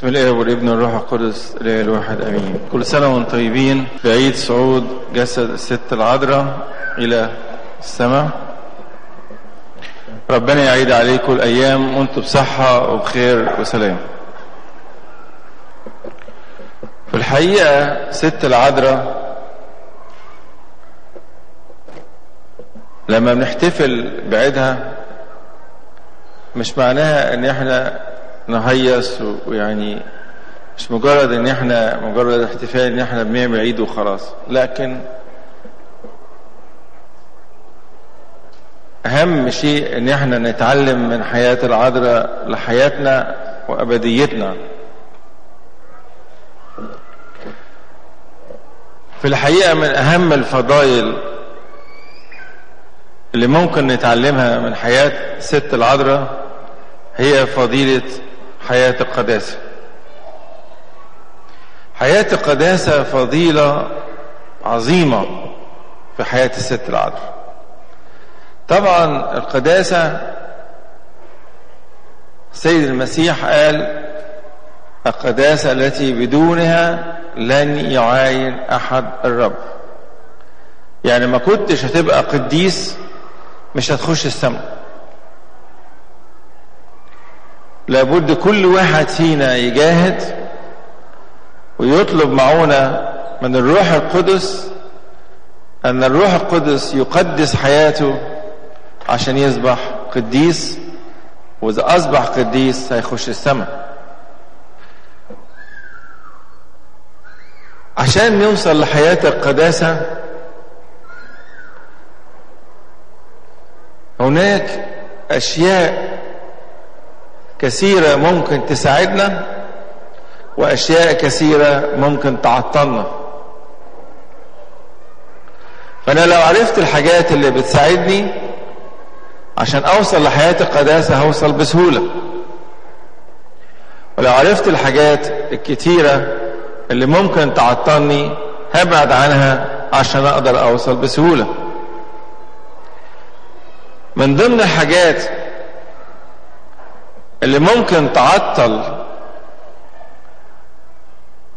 بسم الله والابن والروح القدس الاله الواحد آمين. كل سنة وأنتم طيبين. بعيد صعود جسد الست العذراء إلى السماء. ربنا يعيد عليكم الأيام وأنتم بصحة وبخير وسلام. في الحقيقة ست العذراء لما بنحتفل بعيدها مش معناها إن إحنا نهيص ويعني مش مجرد إن إحنا مجرد احتفال إن إحنا بنعمل عيد وخلاص. لكن أهم شيء إن إحنا نتعلم من حياة العذراء لحياتنا وأبديتنا. في الحقيقة من أهم الفضائل اللي ممكن نتعلمها من حياة ست العذراء هي فضيلة حياة القداسة. حياة القداسة فضيلة عظيمة في حياة الست العذراء طبعا القداسة سيد المسيح قال القداسة التي بدونها لن يعاين أحد الرب. يعني ما كنتش هتبقى قديس مش هتخش السماء. لابد كل واحد فينا يجاهد ويطلب معونة من الروح القدس أن الروح القدس يقدس حياته عشان يصبح قديس وإذا أصبح قديس هيخش السماء. عشان نوصل لحياة القداسة هناك أشياء كثيرة ممكن تساعدنا وأشياء كثيرة ممكن تعطلنا. فأنا لو عرفت الحاجات اللي بتساعدني عشان أوصل لحياة القداسة هوصل بسهولة. ولو عرفت الحاجات الكتيرة اللي ممكن تعطلني هبعد عنها عشان أقدر أوصل بسهولة. من ضمن الحاجات اللي ممكن تعطل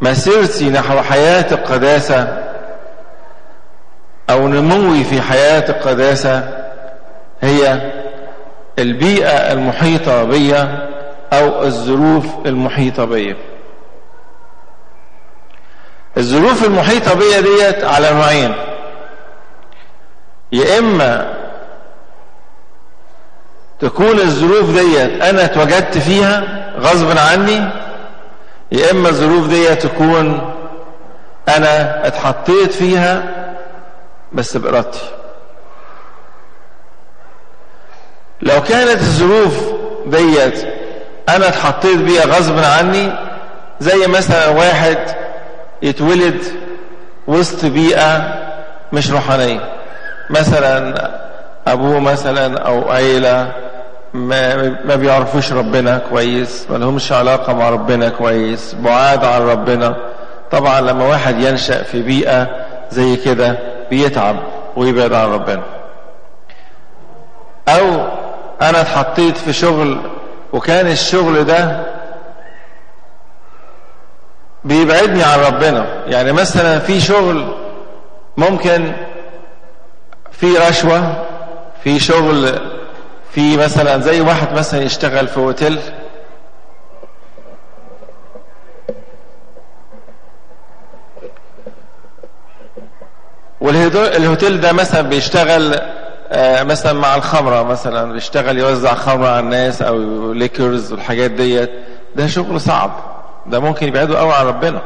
مسيرتي نحو حياة القداسة أو نموي في حياة القداسة هي البيئة المحيطة بي أو الظروف المحيطة بي. الظروف المحيطة بي ديت على نوعين يا إما تكون الظروف ديت أنا اتوجدت فيها غصب عني يا إما الظروف ديت تكون أنا اتحطيت فيها بس بإرادتي. لو كانت الظروف ديت أنا اتحطيت بيها غصب عني زي مثلا واحد يتولد وسط بيئة مش روحانية. مثلا أبوه مثلا أو عيلة ما, ما بيعرفوش ربنا كويس ما لهمش علاقة مع ربنا كويس بعاد عن ربنا. طبعا لما واحد ينشأ في بيئة زي كده بيتعب ويبعد عن ربنا. أو أنا اتحطيت في شغل وكان الشغل ده بيبعدني عن ربنا. يعني مثلا في شغل ممكن في رشوة في شغل في مثلا زي واحد مثلا يشتغل في اوتيل والهوتيل ده مثلا بيشتغل مثلا مع الخمرة مثلا بيشتغل يوزع خمرة على الناس أو liquors والحاجات ديت. ده شغل صعب. ده ممكن يبعدوا قوي عن ربنا.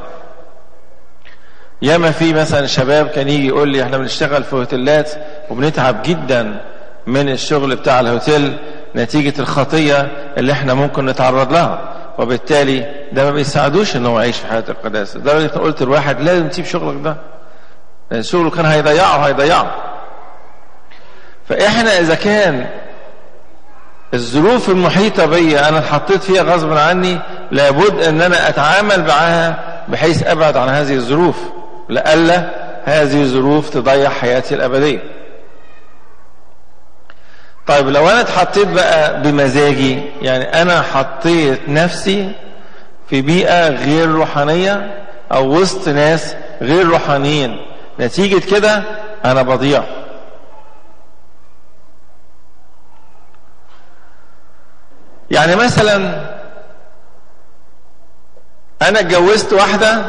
ياما في مثلا شباب كان يجي يقول لي إحنا بنشتغل في هوتيلات وبنتعب جدا. من الشغل بتاع الهوتيل نتيجة الخطية اللي إحنا ممكن نتعرض لها. وبالتالي ده ما بيساعدوش ان هو يعيش في حياة القداسة لدرجة قلت لواحد لازم تسيب شغلك ده. لأن شغله كان هيضيعه هيضيعه. فإحنا إذا كان الظروف المحيطة بي أنا اتحطيت فيها غصب عني لابد إن أنا أتعامل معاها بحيث أبعد عن هذه الظروف لألا هذه الظروف تضيع حياتي الأبدية. طيب لو أنا اتحطيت بقى بمزاجي يعني أنا حطيت نفسي في بيئة غير روحانية أو وسط ناس غير روحانيين نتيجة كده أنا بضيع. يعني مثلا أنا اتجوزت واحدة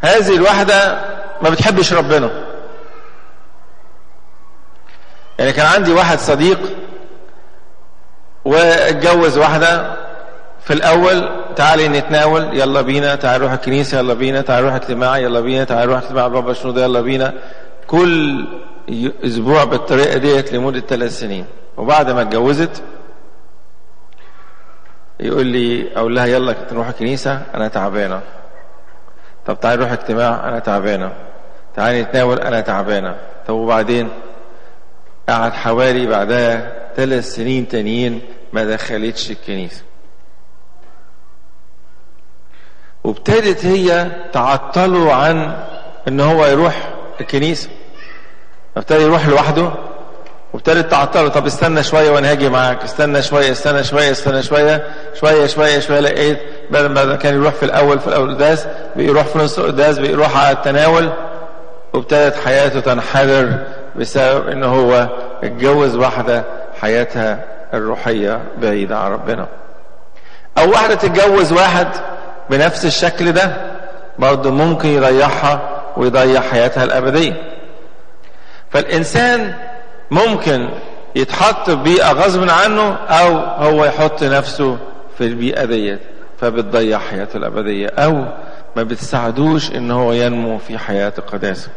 هذه الواحدة ما بتحبش ربنا. يعني كان عندي واحد صديق واتجوز واحدة في الأول تعالي نتناول يلا بينا تعالي نروح الكنيسة يلا بينا تعالي نروح اجتماع يلا بينا تعالي نروح اجتماع بابا شنودة يلا بينا. كل أسبوع بالطريقة ديت لمدة ثلاث سنين. وبعد ما اتجوزت يقول لي أقول لها يلا نروح الكنيسة أنا تعبانة. طب تعالي نروح اجتماع أنا تعبانة. تعالي نتناول أنا تعبانة. طب وبعدين؟ قعد حوالي بعدها ثلاث سنين تانيين ما دخلتش الكنيسة. وابتدت هي تعطله عن إن هو يروح الكنيسة. ابتدى يروح لوحده وابتدت تعطله طب استنى شوية وأنا هاجي معاك استنى شوية استنى شوية استنى شوية شوية شوية شوية لقيت بدل ما كان يروح في الأول في الأول قداس بيروح في نص القداس بيروح على التناول وابتدت حياته تنحدر. بسبب ان هو اتجوز واحدة حياتها الروحية بعيدة عن ربنا. أو واحدة تتجوز واحد بنفس الشكل ده برضه ممكن يضيعها ويضيع حياتها الأبدية. فالإنسان ممكن يتحط في بيئة غصب عنه أو هو يحط نفسه في البيئة ديت فبتضيع حياته الأبدية أو ما بتساعدوش إن هو ينمو في حياة القداسة.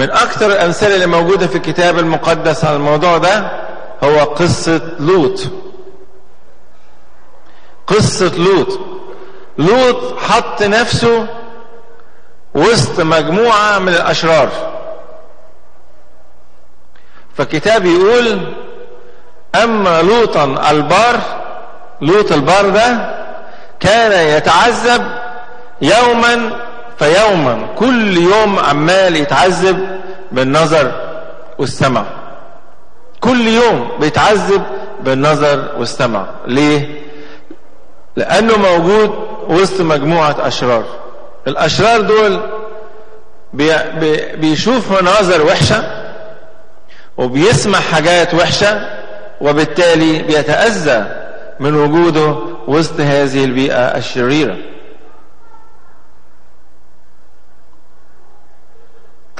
من أكثر الأمثلة اللي موجودة في الكتاب المقدس عن الموضوع ده هو قصة لوط. قصة لوط. لوط حط نفسه وسط مجموعة من الأشرار. فالكتاب يقول أما لوطا البار لوط البار ده كان يتعذب يوما فيوما كل يوم عمال يتعذب بالنظر والسمع. كل يوم بيتعذب بالنظر والسمع. ليه؟ لأنه موجود وسط مجموعة أشرار. الأشرار دول بي بي بيشوف مناظر وحشة وبيسمع حاجات وحشة وبالتالي بيتأذى من وجوده وسط هذه البيئة الشريرة.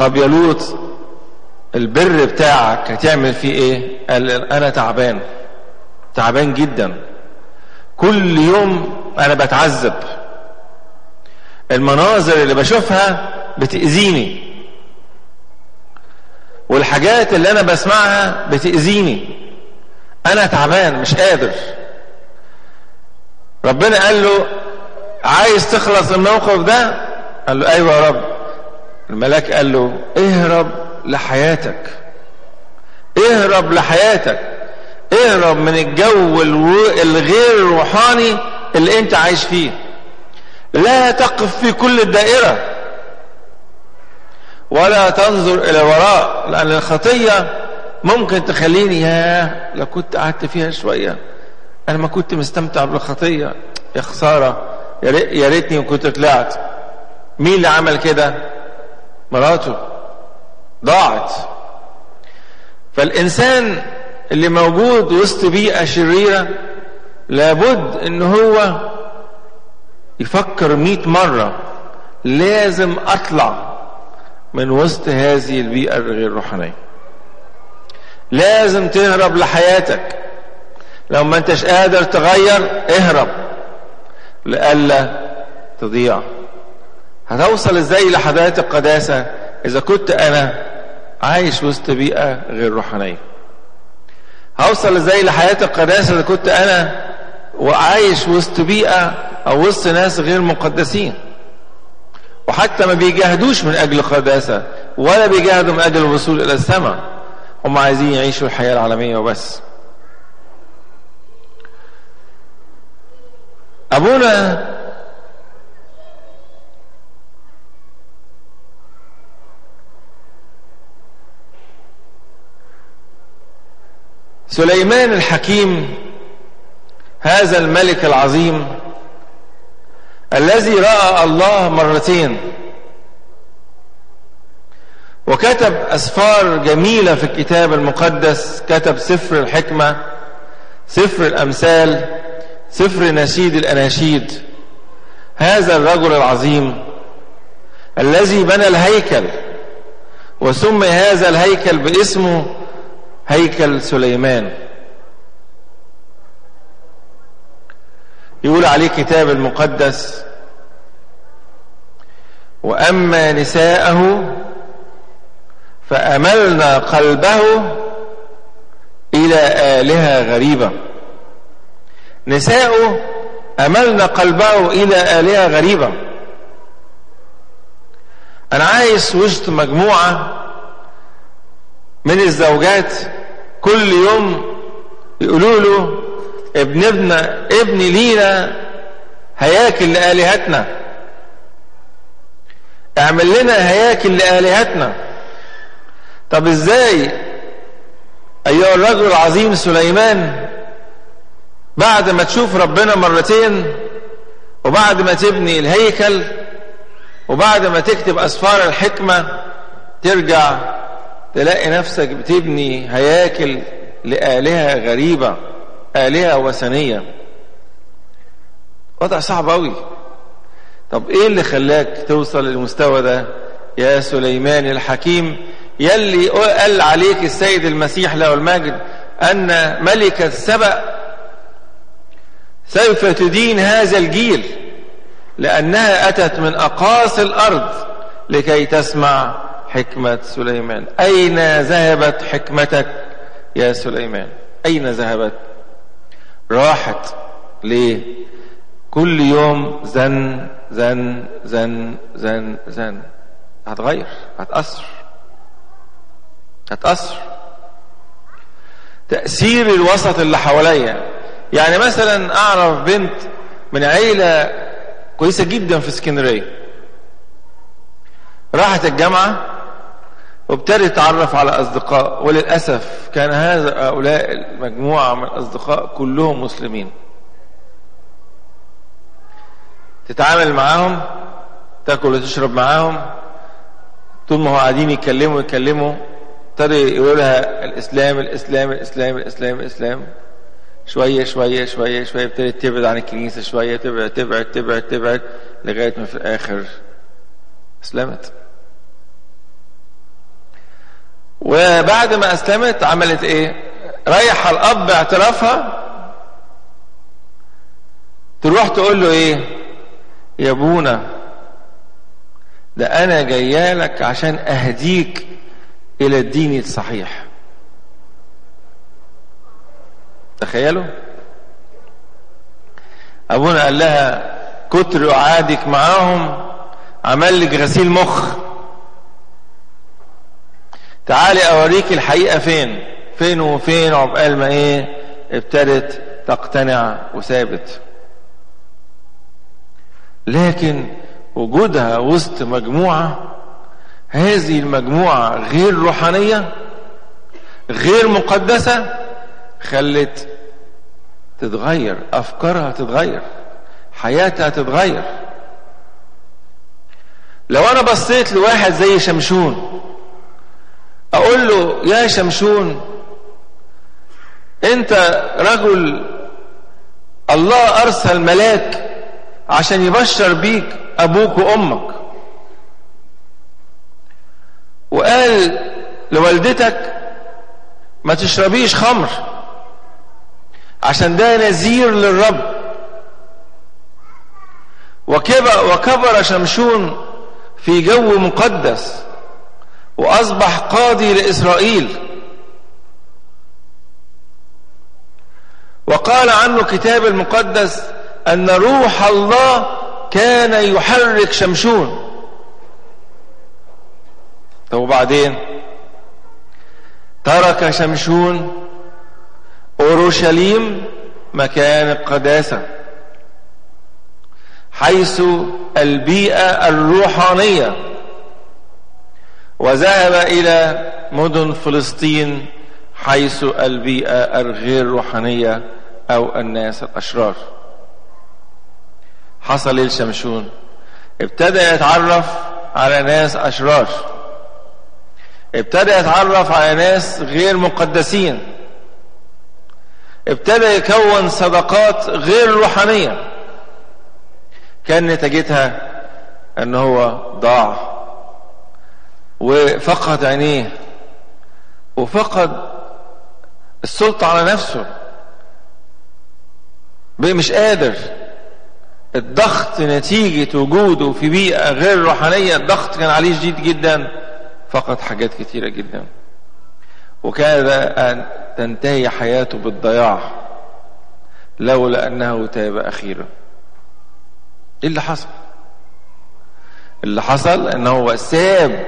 طب يا لوط البر بتاعك هتعمل فيه إيه؟ قال أنا تعبان تعبان جدا. كل يوم أنا بتعذب. المناظر اللي بشوفها بتأذيني. والحاجات اللي أنا بسمعها بتأذيني. أنا تعبان مش قادر. ربنا قال له عايز تخلص الموقف ده؟ قال له أيوه يا رب. الملاك قال له اهرب لحياتك. اهرب لحياتك. اهرب من الجو الغير روحاني اللي انت عايش فيه. لا تقف في كل الدائرة. ولا تنظر إلى الوراء لأن الخطية ممكن تخليني يا لو كنت قعدت فيها شوية. أنا ما كنت مستمتع بالخطية. يا خسارة. يا ريتني كنت طلعت. مين اللي عمل كده؟ مراته ضاعت. فالإنسان اللي موجود وسط بيئة شريرة لابد إن هو يفكر مئة مرة. لازم أطلع من وسط هذه البيئة الغير روحانية. لازم تهرب لحياتك. لو ما أنتش قادر تغير اهرب لئلا تضيع. هتوصل إزاي لحضارة القداسة؟ إذا كنت أنا عايش وسط بيئة غير روحانية. هوصل إزاي لحياة القداسة إذا كنت أنا وعايش وسط بيئة أو وسط ناس غير مقدسين؟ وحتى ما بيجاهدوش من أجل القداسة ولا بيجاهدوا من أجل الوصول إلى السماء. هم عايزين يعيشوا الحياة العالمية وبس. أبونا سليمان الحكيم هذا الملك العظيم الذي رأى الله مرتين. وكتب أسفار جميلة في الكتاب المقدس كتب سفر الحكمة سفر الأمثال سفر نشيد الأناشيد. هذا الرجل العظيم الذي بنى الهيكل وسمي هذا الهيكل باسمه هيكل سليمان. يقول عليه كتاب المقدس وأما نساءه فأملنا قلبه إلى آلهة غريبة. نساؤه أملنا قلبه إلى آلهة غريبة. أنا عايش وسط مجموعة من الزوجات كل يوم يقولوا له ابن ابن ابن لينا هياكل لآلهتنا. اعمل لنا هياكل لآلهتنا. طب إزاي؟ أيها الرجل العظيم سليمان بعد ما تشوف ربنا مرتين وبعد ما تبني الهيكل وبعد ما تكتب أسفار الحكمة ترجع تلاقي نفسك بتبني هياكل لآلهة غريبة آلهة وثنية. وضع صعب أوي. طب إيه اللي خلاك توصل للمستوى ده؟ يا سليمان الحكيم يلي قال عليك السيد المسيح له المجد أن ملكة سبأ سوف تدين هذا الجيل لأنها أتت من أقاصي الأرض لكي تسمع حكمة سليمان. أين ذهبت حكمتك يا سليمان؟ أين ذهبت؟ راحت ليه؟ كل يوم زن زن زن زن زن. هتغير هتأثر. هتأثر. تأثير الوسط اللي حواليا. يعني مثلا أعرف بنت من عيلة كويسة جدا في اسكندرية. راحت الجامعة وابتدت تتعرف على أصدقاء. وللأسف كان هذا هؤلاء المجموعة من الأصدقاء كلهم مسلمين. تتعامل معاهم تاكل وتشرب معاهم طول ما هو قاعدين يتكلموا يتكلموا ابتدوا يقولوا لها الإسلام الإسلام الإسلام الإسلام الإسلام. شوية شوية شوية شوية ابتدت تبعد عن الكنيسة شوية تبعد تبعد تبعد تبعد لغاية ما في الآخر أسلمت. وبعد ما أسلمت عملت إيه؟ ريح الأب اعترافها تروح تقول له إيه؟ يا ابونا ده أنا جايالك عشان أهديك إلى الدين الصحيح تخيلوا أبونا قال لها كتر قعادك معاهم عمل لك غسيل مخ تعالي اوريك الحقيقة فين؟ فين وفين عقبال ما إيه ابتدت تقتنع وثابت. لكن وجودها وسط مجموعة هذه المجموعة غير روحانية غير مقدسة خلت تتغير أفكارها تتغير حياتها تتغير. لو أنا بصيت لواحد زي شمشون أقول له يا شمشون أنت رجل الله أرسل ملاك عشان يبشر بيك أبوك وأمك. وقال لوالدتك ما تشربيش خمر عشان ده نذير للرب. وكبر شمشون في جو مقدس. وأصبح قاضي لإسرائيل. وقال عنه كتاب المقدس أن روح الله كان يحرك شمشون. طب وبعدين؟ ترك شمشون أورشليم مكان القداسة حيث البيئة الروحانية وذهب إلى مدن فلسطين حيث البيئة الغير روحانية أو الناس الأشرار. حصل إيه لشمشون ابتدى يتعرف على ناس أشرار. ابتدى يتعرف على ناس غير مقدسين. ابتدى يكون صداقات غير روحانية. كان نتيجتها أن هو ضاع. وفقد عينيه وفقد السلطة على نفسه. بقى مش قادر. الضغط نتيجة وجوده في بيئة غير روحانية الضغط كان عليه شديد جدا. فقد حاجات كتيرة جدا. وكاد أن تنتهي حياته بالضياع لولا أنه تاب أخيرا. إيه اللي حصل؟ اللي حصل أنه ساب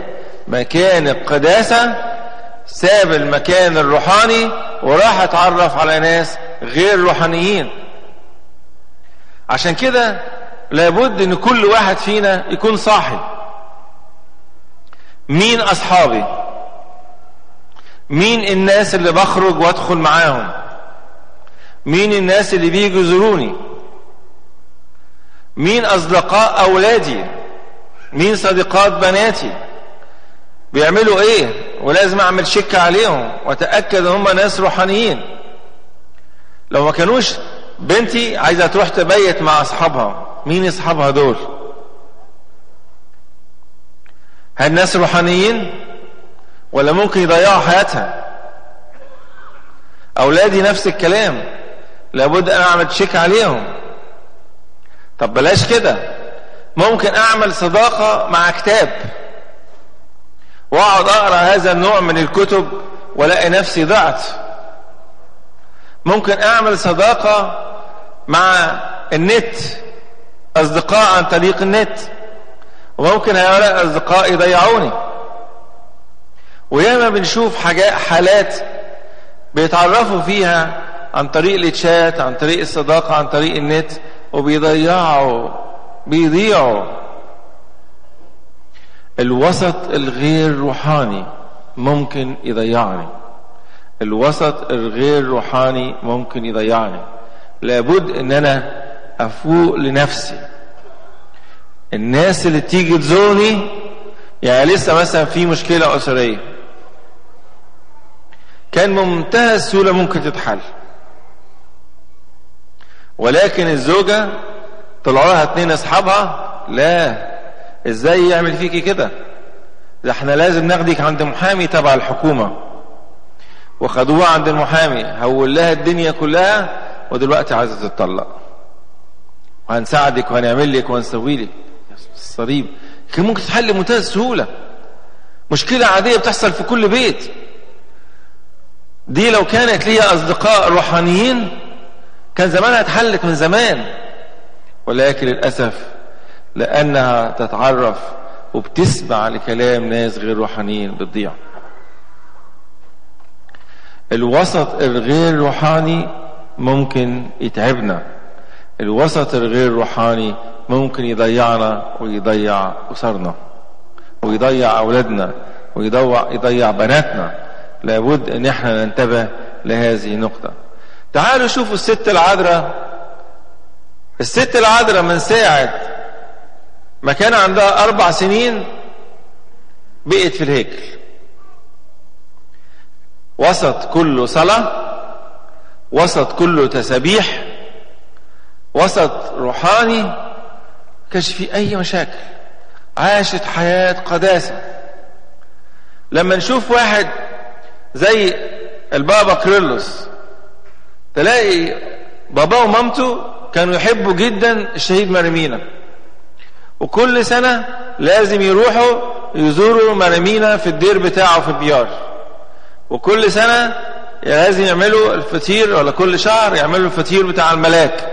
مكان القداسة ساب المكان الروحاني وراح اتعرف على ناس غير روحانيين. عشان كده لابد إن كل واحد فينا يكون صاحي مين أصحابي؟ مين الناس اللي بخرج وأدخل معاهم؟ مين الناس اللي بيجوا يزوروني؟ مين أصدقاء أولادي؟ مين صديقات بناتي؟ بيعملوا إيه؟ ولازم أعمل شك عليهم وأتأكد إن هم ناس روحانيين. لو ما كانوش بنتي عايزة تروح تبيت مع أصحابها. مين أصحابها دول؟ هل ناس روحانيين؟ ولا ممكن يضيعوا حياتها؟ أولادي نفس الكلام. لابد أن أعمل تشيك عليهم. طب بلاش كده. ممكن أعمل صداقة مع كتاب. واقعد اقرأ هذا النوع من الكتب والاقي نفسي ضعت. ممكن أعمل صداقة مع النت أصدقاء عن طريق النت وممكن هؤلاء الأصدقاء يضيعوني. وياما بنشوف حاجات حالات بيتعرفوا فيها عن طريق الشات عن طريق الصداقة عن طريق النت وبيضيعوا بيضيعوا. الوسط الغير روحاني ممكن يضيعني الوسط الغير روحاني ممكن يضيعني لابد إن أنا أفوق لنفسي. الناس اللي تيجي تزورني يعني لسه مثلا في مشكلة أسرية. كان بمنتهى السهولة ممكن تتحل. ولكن الزوجة طلعوا لها اتنين أصحابها لا. إزاي يعمل فيكي كده؟ ده إحنا لازم ناخدك عند محامي تبع الحكومة. وخدوها عند المحامي هول لها الدنيا كلها ودلوقتي عايزة تتطلق. وهنساعدك وهنعمل لك وهنسوي لك. الصليب كان ممكن تتحل بمنتهى السهولة. مشكلة عادية بتحصل في كل بيت. دي لو كانت ليها أصدقاء روحانيين كان زمانها اتحلت من زمان. ولكن للأسف لأنها تتعرف وبتسمع لكلام ناس غير روحانيين بتضيع. الوسط الغير روحاني ممكن يتعبنا. الوسط الغير روحاني ممكن يضيعنا ويضيع أسرنا ويضيع أولادنا ويضيع يضيع بناتنا. لابد إن إحنا ننتبه لهذه النقطة. تعالوا شوفوا الست العذراء. الست العذراء من ساعة ما كان عندها أربع سنين بقت في الهيكل وسط كله صلاة وسط كله تسابيح وسط روحاني كانش في أي مشاكل. عاشت حياة قداسة. لما نشوف واحد زي البابا كريلوس تلاقي باباه ومامته كانوا يحبوا جدا الشهيد مريمينا وكل سنة لازم يروحوا يزوروا مريمينا في الدير بتاعه في بيار وكل سنة لازم يعملوا الفطير ولا كل شهر يعملوا الفطير بتاع الملاك.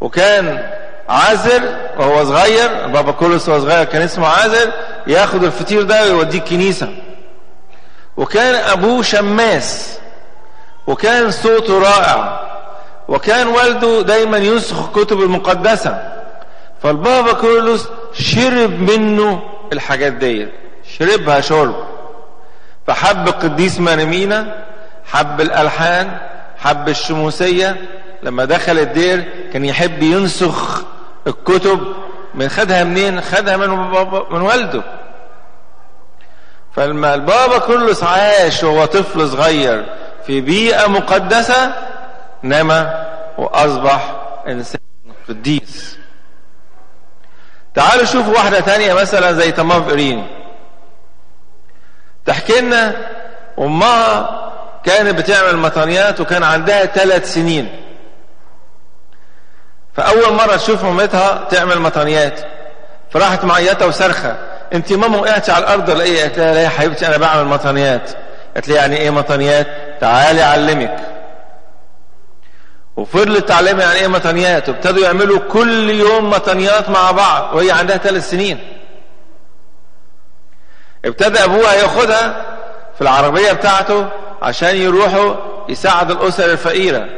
وكان عازر وهو صغير بابا كولوس وهو صغير كان اسمه عازر ياخد الفطير ده ويوديه الكنيسة. وكان أبوه شماس. وكان صوته رائع. وكان والده دايما ينسخ الكتب المقدسة. فالبابا كورلوس شرب منه الحاجات دي شربها شرب. فحب القديس مريمينا حب الألحان حب الشموسية. لما دخل الدير كان يحب ينسخ الكتب من خدها منين؟ خدها من من والده. فلما البابا كرولوس عاش وهو طفل صغير في بيئة مقدسة نما وأصبح إنسان قديس. تعالوا شوفوا واحدة تانية مثلا زي تماف إرين تحكي لنا أمها كانت بتعمل مطانيات وكان عندها ثلاث سنين. فأول مرة تشوف مامتها تعمل مطانيات فراحت معيطة وصرخة أنت ماما وقعتي على الأرض ولا إيه؟ قالت لها يا حبيبتي أنا بعمل مطانيات قالت لي يعني إيه مطانيات تعالي أعلمك. وفضلت تعلمها يعني إيه مطانيات وابتدوا يعملوا كل يوم مطانيات مع بعض وهي عندها ثلاث سنين. ابتدى أبوها ياخدها في العربية بتاعته عشان يروحوا يساعد الاسر الفقيرة.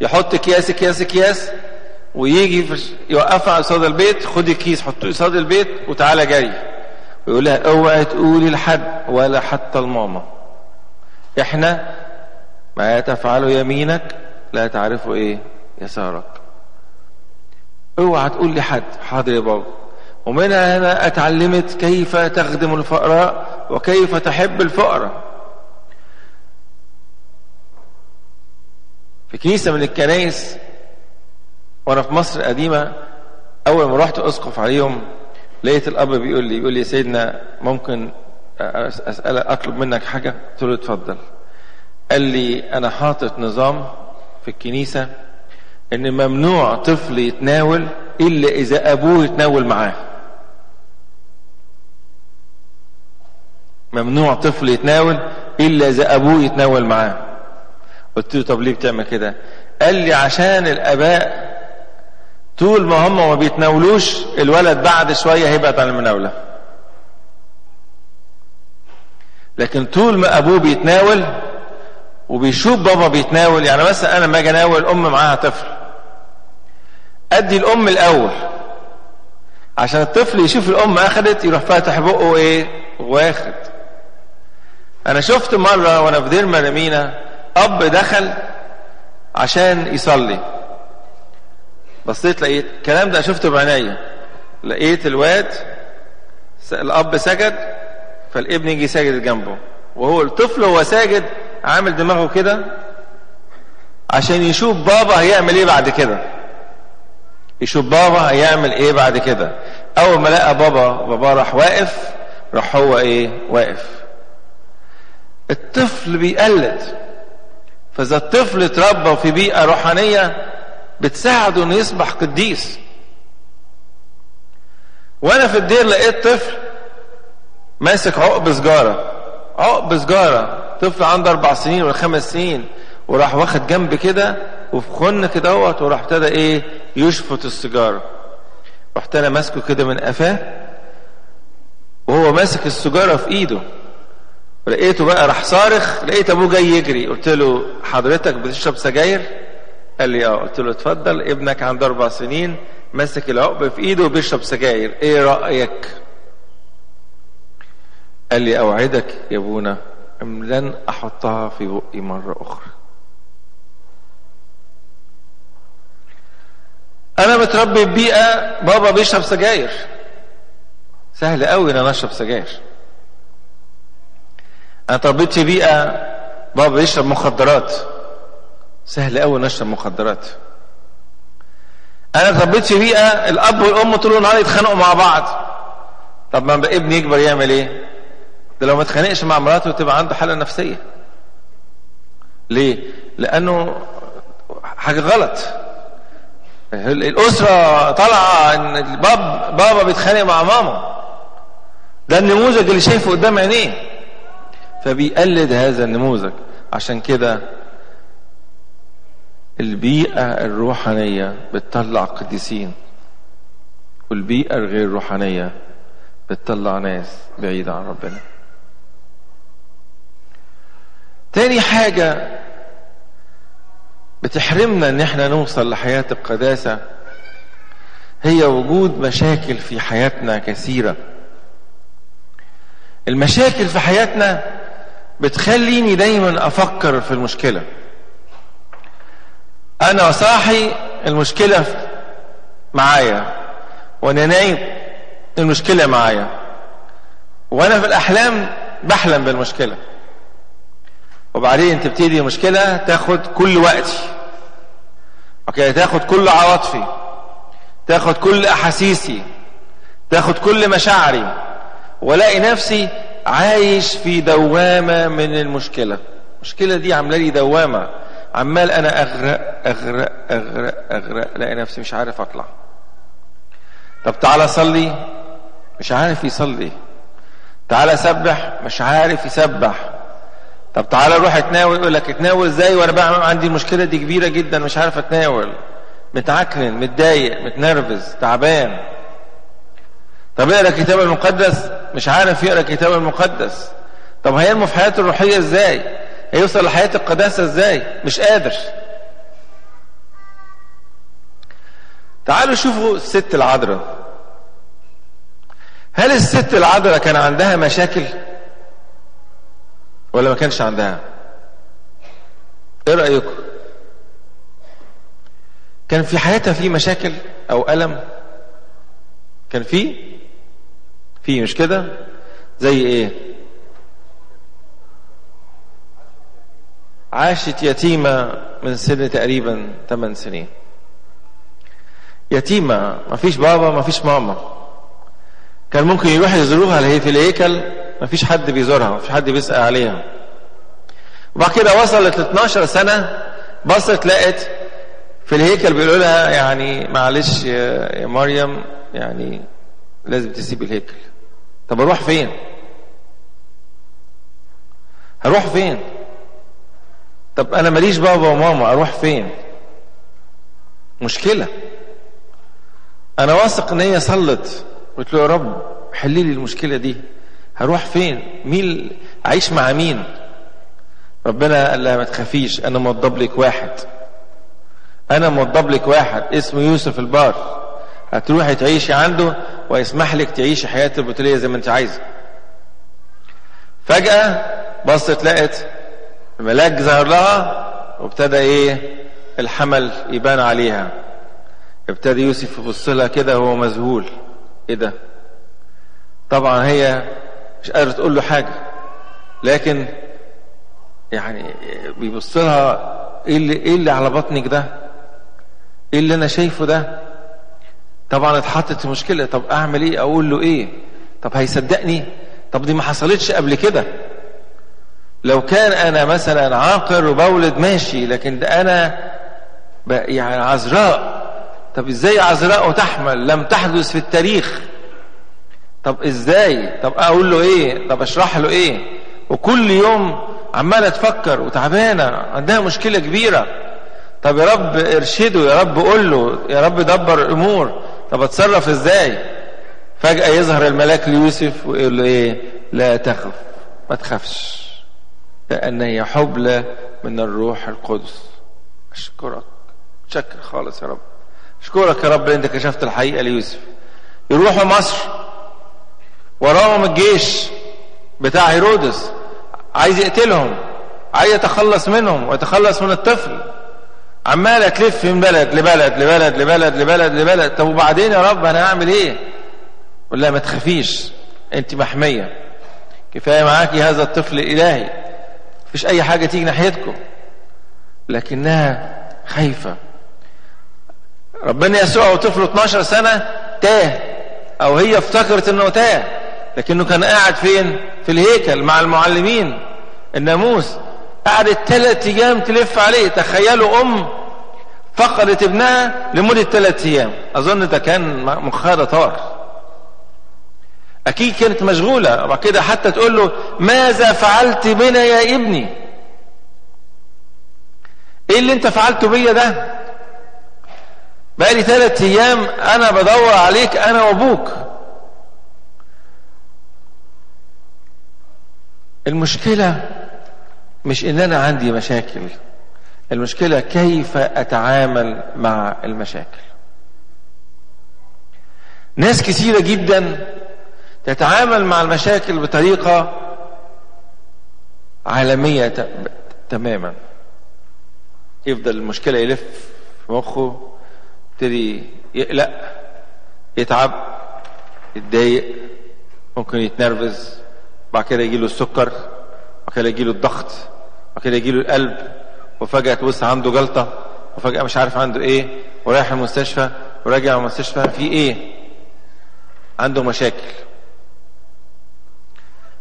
يحط اكياس اكياس اكياس ويجي يوقفها على صدى البيت خدي الكيس حطيه قصاد البيت وتعالى جري ويقول لها اوعي تقولي لحد ولا حتى الماما. إحنا ما تفعل يمينك لا تعرف إيه؟ يسارك. اوعى تقول لحد حاضر يا بابا. ومنها هنا أتعلمت كيف تخدم الفقراء وكيف تحب الفقراء. في كنيسة من الكنائس وأنا في مصر القديمة أول ما رحت أسقف عليهم لقيت الأب بيقول لي يقول لي يا سيدنا ممكن أسأل أطلب منك حاجة؟ قلت له اتفضل. قال لي أنا حاطط نظام في الكنيسة إن ممنوع طفل يتناول إلا إذا أبوه يتناول معاه. ممنوع طفل يتناول إلا إذا أبوه يتناول معاه. قلت له طب ليه بتعمل كده؟ قال لي عشان الآباء طول ما هم ما بيتناولوش الولد بعد شوية هيبعد عن المناولة. لكن طول ما أبوه بيتناول وبيشوف بابا بيتناول يعني مثلا أنا لما أجي أناول أم معاها طفل أدي الأم الأول عشان الطفل يشوف الأم أخدت يروح فاتح بقه إيه؟ واخد. أنا شفت مرة وأنا في دير مرمينا أب دخل عشان يصلي. بصيت لقيت الكلام ده شفته بعينيا. لقيت الواد الأب سجد فالابن يجي ساجد جنبه. وهو الطفل هو ساجد عامل دماغه كده عشان يشوف بابا هيعمل إيه بعد كده. يشوف بابا هيعمل إيه بعد كده. اول ما لقى بابا بابا راح واقف راح هو إيه؟ واقف. الطفل بيقلد. فإذا الطفل اتربى في بيئة روحانية بتساعده إنه يصبح قديس. وأنا في الدير لقيت طفل ماسك عقب سجارة. عقب سجارة. طفل عنده أربع سنين ولا خمس سنين وراح واخد جنب كده وفي خن اهوت وراح ابتدى إيه؟ يشفط السيجارة. رحت أنا ماسكه كده من قفاه وهو ماسك السيجارة في إيده. لقيته بقى راح صارخ لقيت أبوه جاي يجري. قلت له حضرتك بتشرب سجاير؟ قال لي آه. قلت له اتفضل ابنك عنده أربع سنين ماسك العقب في إيده وبيشرب سجاير. إيه رأيك؟ قال لي أوعدك يا أبونا لن أحطها في بقي مرة أخرى؟ أنا متربي في بيئه بابا بيشرب سجاير. سهل قوي إن أنا أشرب سجاير. أنا اتربيت في بيئة بابا بيشرب مخدرات. سهل قوي نشرب مخدرات. أنا اتربيت في بيئة الأب والأم طول النهار يتخانقوا مع بعض. طب ما ابني يكبر يعمل إيه؟ ده لو ما اتخانقش مع مراته تبقى عنده حالة نفسية. ليه؟ لأنه حاجة غلط. الأسرة طالعة إن الباب بابا بيتخانق مع ماما. ده النموذج اللي شايفه قدام عينيه. فبيقلد هذا النموذج. عشان كده البيئة الروحانية بتطلع قديسين والبيئة الغير روحانية بتطلع ناس بعيدة عن ربنا. تاني حاجة بتحرمنا إن إحنا نوصل لحياة القداسة هي وجود مشاكل في حياتنا كثيرة. المشاكل في حياتنا بتخليني دايما أفكر في المشكلة. أنا صاحي المشكلة معايا. وأنا نايم المشكلة معايا. وأنا في الأحلام بحلم بالمشكلة. وبعدين تبتدي المشكلة تاخد كل وقتي. أوكي؟ تاخد كل عواطفي. تاخد كل أحاسيسي. تاخد كل مشاعري. والاقي نفسي عايش في دوامة من المشكلة. المشكلة دي عاملة لي دوامة. عمال أنا أغرق أغرق أغرق أغرق. الاقي نفسي مش عارف أطلع. طب تعالى صلي. مش عارف يصلي. تعالى سبح. مش عارف يسبح. طب تعالى روح اتناول يقول لك اتناول إزاي؟ وأنا بعمل عندي المشكلة دي كبيرة جدا مش عارف اتناول. متعكنن متضايق متنرفز تعبان. طب اقرأ الكتاب المقدس؟ مش عارف يقرأ الكتاب المقدس. طب هينمو في حياته الروحية إزاي؟ هيوصل لحياة القداسة إزاي؟ مش قادر. تعالوا شوفوا الست العذراء. هل الست العذراء كان عندها مشاكل؟ ولا ما كانش عندها. إيه رأيكم؟ كان في حياتها في مشاكل أو ألم؟ كان في؟ في مش كده؟ زي إيه؟ عاشت يتيمة من سن تقريبا 8 سنين. يتيمة ما فيش بابا ما فيش ماما. كان ممكن يروح يزوروها اللي هي في الهيكل ما فيش حد بيزورها ما فيش حد بيسأل عليها. وبعد كده وصلت ل 12 سنة بصت لقت في الهيكل بيقولوا لها يعني معلش يا مريم يعني لازم تسيب الهيكل. طب أروح فين؟ هروح فين؟ طب أنا ماليش بابا وماما أروح فين؟ مشكلة. أنا واثق إن هي صلت. قلت له يا رب حل لي المشكلة دي. هروح فين؟ مين اعيش مع مين؟ ربنا قال لها ما تخافيش أنا موضب لك واحد. أنا موضب لك واحد اسمه يوسف البار. هتروحي تعيشي عنده ويسمح لك تعيشي حياة البطولية زي ما انت عايزة. فجأة بصت لقت الملاك ظهر لها وابتدى إيه؟ الحمل يبان عليها. ابتدى يوسف يبص لها كده وهو مذهول. إيه ده؟ طبعا هي مش قادره تقول له حاجة. لكن يعني بيبص لها إيه اللي إيه اللي على بطنك ده؟ إيه اللي أنا شايفه ده؟ طبعا اتحطت في مشكلة. طب أعمل إيه؟ أقول له إيه؟ طب هيصدقني؟ طب دي ما حصلتش قبل كده. لو كان أنا مثلا عاقر وبولد ماشي لكن ده أنا يعني عذراء. طب إزاي عذراء وتحمل؟ لم تحدث في التاريخ. طب إزاي؟ طب أقول له إيه؟ طب أشرح له إيه؟ وكل يوم عمالة تفكر وتعبانة عندها مشكلة كبيرة. طب يا رب ارشده يا رب قول له يا رب دبر الأمور. طب أتصرف إزاي؟ فجأة يظهر الملاك ليوسف ويقول له إيه؟ لا تخف ما تخافش لأن هي حبلى من الروح القدس. أشكرك. شكر خالص يا رب. أشكرك يا رب أنت كشفت الحقيقة ليوسف. يروحوا مصر. وراهم الجيش بتاع هيرودس عايز يقتلهم عايز يتخلص منهم ويتخلص من الطفل. عمالة تلف من بلد لبلد لبلد لبلد لبلد لبلد. طب وبعدين يا رب أنا هعمل؟ قول لها ما تخافيش أنت محمية. كفاية معاكي هذا الطفل الإلهي. مفيش أي حاجة تيجي ناحيتكم. لكنها خايفة. ربنا يسوع وطفله 12 سنة تاه أو هي افتكرت إنه تاه. لكنه كان قاعد فين؟ في الهيكل مع المعلمين. الناموس قعدت ثلاث أيام تلف عليه. تخيلوا أم فقدت ابنها لمدة ثلاث أيام. أظن ده كان مخها طار. أكيد كانت مشغولة. وبعد كده حتى تقول له ماذا فعلت بنا يا ابني؟ إيه اللي أنت فعلته بيا ده؟ بقالي ثلاث أيام أنا بدور عليك أنا وأبوك. المشكلة مش إن أنا عندي مشاكل المشكلة كيف أتعامل مع المشاكل. ناس كثيرة جدا تتعامل مع المشاكل بطريقة عالمية تماما. يفضل المشكلة يلف في مخه يبتدي يقلق يتعب يتضايق ممكن يتنرفز. بعد كده يجيله السكر بعد كده يجيله الضغط بعد كده يجيله القلب وفجأة تبص عنده جلطة وفجأة مش عارف عنده إيه ورايح المستشفى وراجع المستشفى في إيه؟ عنده مشاكل.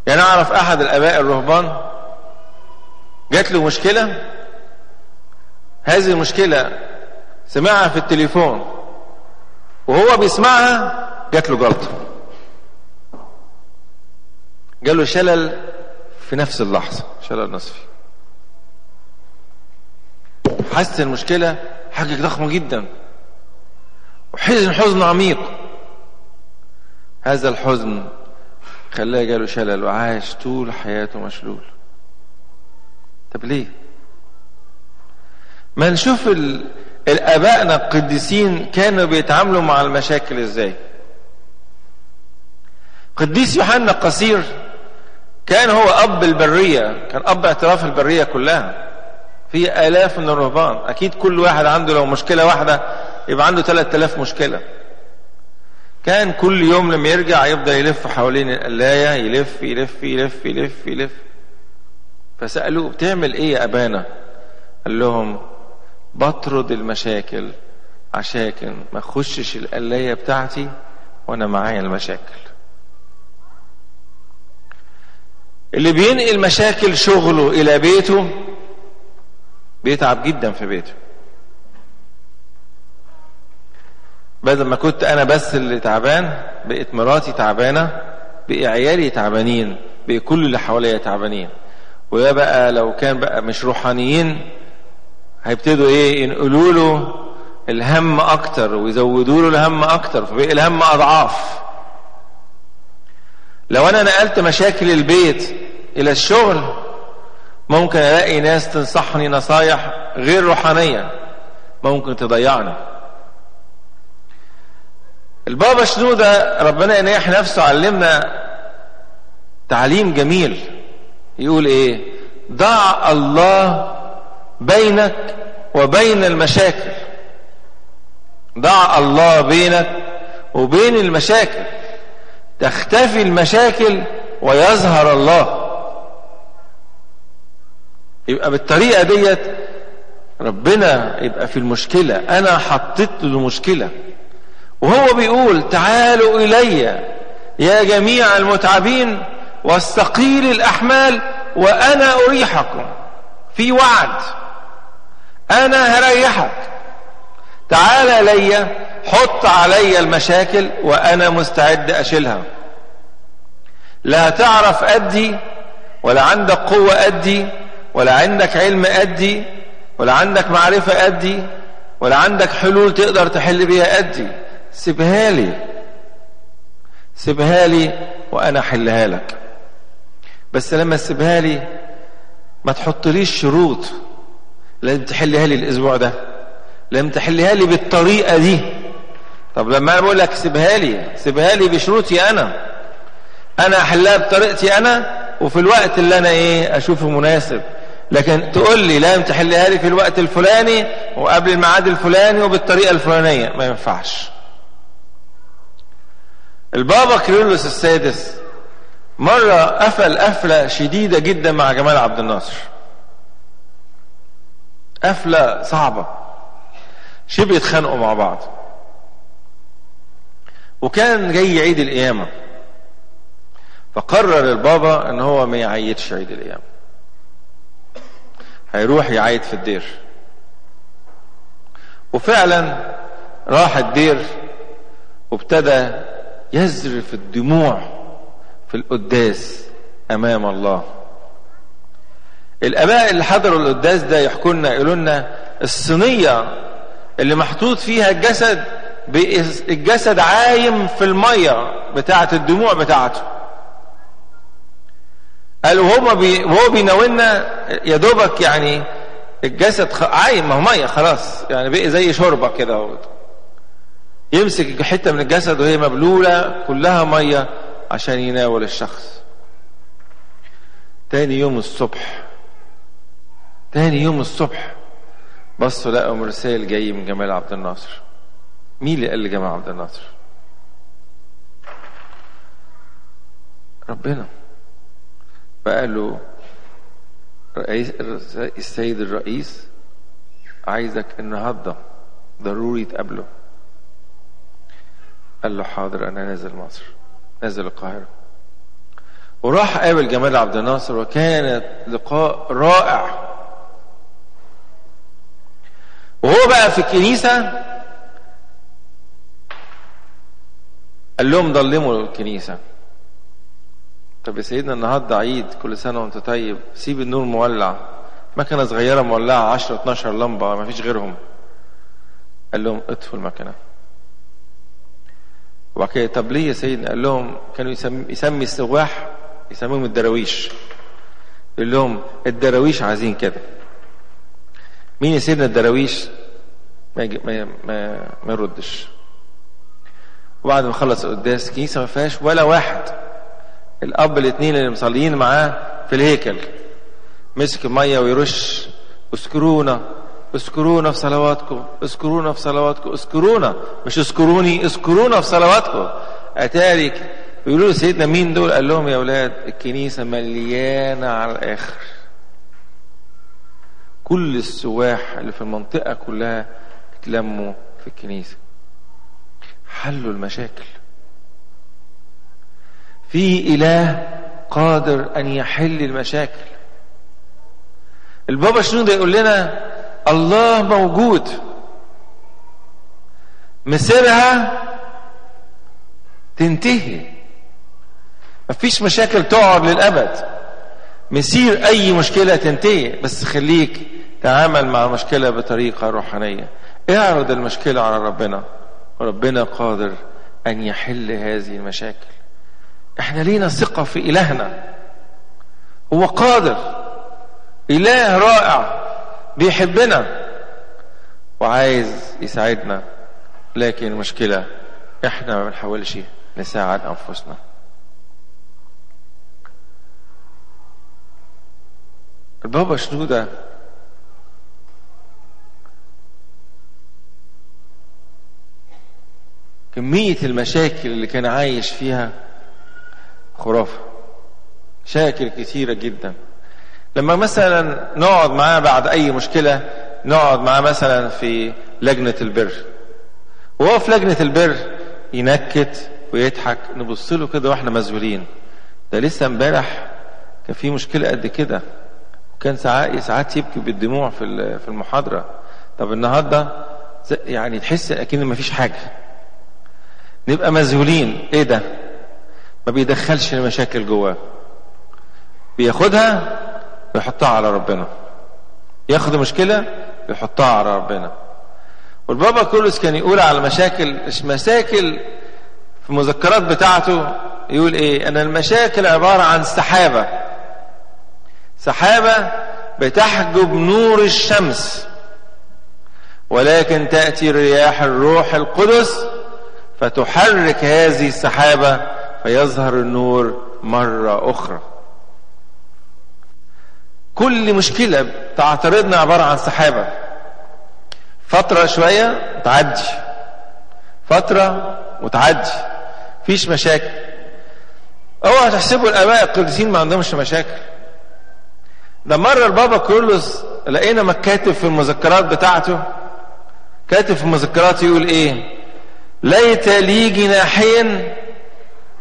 يعني أعرف أحد الآباء الرهبان جات له مشكلة؟ هذه المشكلة سمعها في التليفون وهو بيسمعها جات له جلطة. جاله شلل في نفس اللحظة شلل نصفي. حس المشكلة حاجة ضخمة جدا. وحزن حزن عميق. هذا الحزن خلاه جاله شلل وعاش طول حياته مشلول. طب ليه؟ ما نشوف الابائنا القديسين كانوا بيتعاملوا مع المشاكل إزاي؟ قديس يوحنا القصير كان هو أب البرية كان أب اعتراف البرية كلها. في آلاف من الرهبان. أكيد كل واحد عنده لو مشكلة واحدة يبقى عنده 3000 مشكلة. كان كل يوم لما يرجع يفضل يلف حوالين القلاية يلف يلف يلف يلف يلف. فسألوه بتعمل إيه يا أبانا؟ قال لهم بطرد المشاكل عشان ما اخشش القلاية بتاعتي وأنا معايا المشاكل. اللي بينقل مشاكل شغله إلى بيته بيتعب جدا في بيته. بدل ما كنت أنا بس اللي تعبان بقت مراتي تعبانة بقي عيالي تعبانين بقي كل اللي حواليا تعبانين. وده بقى لو كان بقى مش روحانيين هيبتدوا إيه؟ ينقلوا له الهم أكتر ويزودوا له الهم أكتر فبقي الهم أضعاف. لو أنا نقلت مشاكل البيت إلى الشغل ممكن ألاقي ناس تنصحني نصايح غير روحانية ممكن تضيعني. البابا شنودة ربنا ينيح نفسه علمنا تعليم جميل. يقول إيه؟ ضع الله بينك وبين المشاكل. ضع الله بينك وبين المشاكل. تختفي المشاكل ويظهر الله. يبقى بالطريقة ديت ربنا يبقى في المشكلة. أنا حطيت له مشكلة وهو بيقول تعالوا إلي يا جميع المتعبين واستقيل الأحمال وأنا أريحكم. في وعد. أنا هريحك. تعال لي حط علي المشاكل وأنا مستعد أشيلها. لا تعرف أدي ولا عندك قوة أدي ولا عندك علم أدي ولا عندك معرفة أدي ولا عندك حلول تقدر تحل بيها أدي. سيبها لي. سيبها لي وأنا أحلها لك. بس لما تسيبها لي ما تحطليش شروط لازم تحلها لي الأسبوع ده. لازم تحلها لي بالطريقة دي. طب لما أنا بقول لك سيبها لي سيبها لي بشروطي أنا. أنا أحلها بطريقتي أنا وفي الوقت اللي أنا إيه أشوفه مناسب. لكن تقول لي لازم تحلها لي في الوقت الفلاني وقبل الميعاد الفلاني وبالطريقة الفلانية. ما ينفعش. البابا كيرلس السادس مرة قفل قفلة شديدة جدا مع جمال عبد الناصر. قفلة صعبة. شبه يتخانقوا مع بعض. وكان جاي عيد القيامة. فقرر البابا إن هو ما يعيدش عيد القيامة. هيروح يعيد في الدير. وفعلا راح الدير وابتدى يزرف الدموع في القداس أمام الله. الآباء اللي حضروا القداس ده يحكوا لنا يقولوا لنا الصينية اللي محطوط فيها الجسد الجسد عايم في المية بتاعة الدموع بتاعته قالوا هما بي وهو بيناولنا يا دوبك يعني الجسد. عايم ما هو مية خلاص يعني بقي زي شوربة كده يمسك حتة من الجسد وهي مبلولة كلها مية عشان يناول الشخص تاني يوم الصبح تاني يوم الصبح بصوا لقوا مرسال جاي من جمال عبد الناصر. مين اللي قال لجمال عبد الناصر؟ ربنا. فقال له رئيس السيد الرئيس عايزك النهارده ضروري تقابله. قال له حاضر أنا نازل مصر. نازل القاهرة. وراح قابل جمال عبد الناصر وكانت لقاء رائع. وهو بقى في الكنيسة قال لهم ضلموا الكنيسة. طب يا سيدنا النهارده عيد كل سنة وأنت طيب سيب النور مولع. مكنة صغيرة مولعة 10 12 لمبة ما فيش غيرهم. قال لهم اطفوا المكنة. وبعد كده طب ليه يا سيدنا؟ قال لهم كانوا يسمي, يسمي السواح يسموهم الدراويش. يقول لهم الدراويش عايزين كده. مين يا سيدنا الدراويش؟ ما ما ما, ما يردش. وبعد ما خلص القداس كنيسة ما فيهاش ولا واحد. الأب الاثنين اللي مصليين معاه في الهيكل. مسك مية ويرش. اذكرونا اذكرونا في صلواتكم اذكرونا في صلواتكم اذكرونا مش اذكروني اذكرونا في صلواتكم. أتاري يقولوا له سيدنا مين دول؟ قال لهم يا أولاد الكنيسة مليانة على الآخر. كل السواح اللي في المنطقة كلها اتلموا في الكنيسة. حلوا المشاكل. في إله قادر أن يحل المشاكل. البابا شنودة يقول لنا؟ الله موجود. مسيرها تنتهي. مفيش مشاكل تقعد للأبد. مسير أي مشكلة تنتهي. بس خليك تعامل مع المشكلة بطريقة روحانية. اعرض المشكلة على ربنا. وربنا قادر أن يحل هذه المشاكل. إحنا لينا ثقة في إلهنا. هو قادر. إله رائع. بيحبنا. وعايز يساعدنا. لكن المشكلة إحنا ما بنحاولش نساعد أنفسنا. البابا شنودة كمية المشاكل اللي كان عايش فيها خرافة مشاكل كثيرة جدا. لما مثلا نقعد معاه بعد أي مشكلة نقعد معاه مثلا في لجنة البر. وهو في لجنة البر ينكت ويضحك نبص له كده وإحنا مذهولين ده لسه امبارح كان في مشكلة قد كده. وكان ساعات ساعات يبكي بالدموع في في المحاضرة. طب النهارده يعني تحس أكن ما فيش حاجة. نبقى مذهولين. إيه ده؟ ما بيدخلش المشاكل جواه. بياخدها ويحطها على ربنا. ياخد المشكلة ويحطها على ربنا. والبابا كولوس كان يقول على مشاكل مش مشاكل في المذكرات بتاعته يقول إيه؟ أن المشاكل عبارة عن سحابة. سحابة بتحجب نور الشمس. ولكن تأتي رياح الروح القدس فتحرك هذه السحابة فيظهر النور مرة أخرى. كل مشكلة تعترضنا عبارة عن سحابة. فترة شوية تعدي فترة وتعدي. فيش مشاكل. اوعى تحسبوا الآباء القديسين ما عندهمش مشاكل. ده مرة البابا كرولوس لقينا مكاتب في المذكرات بتاعته. كاتب في المذكرات يقول إيه؟ ليت لي جناحين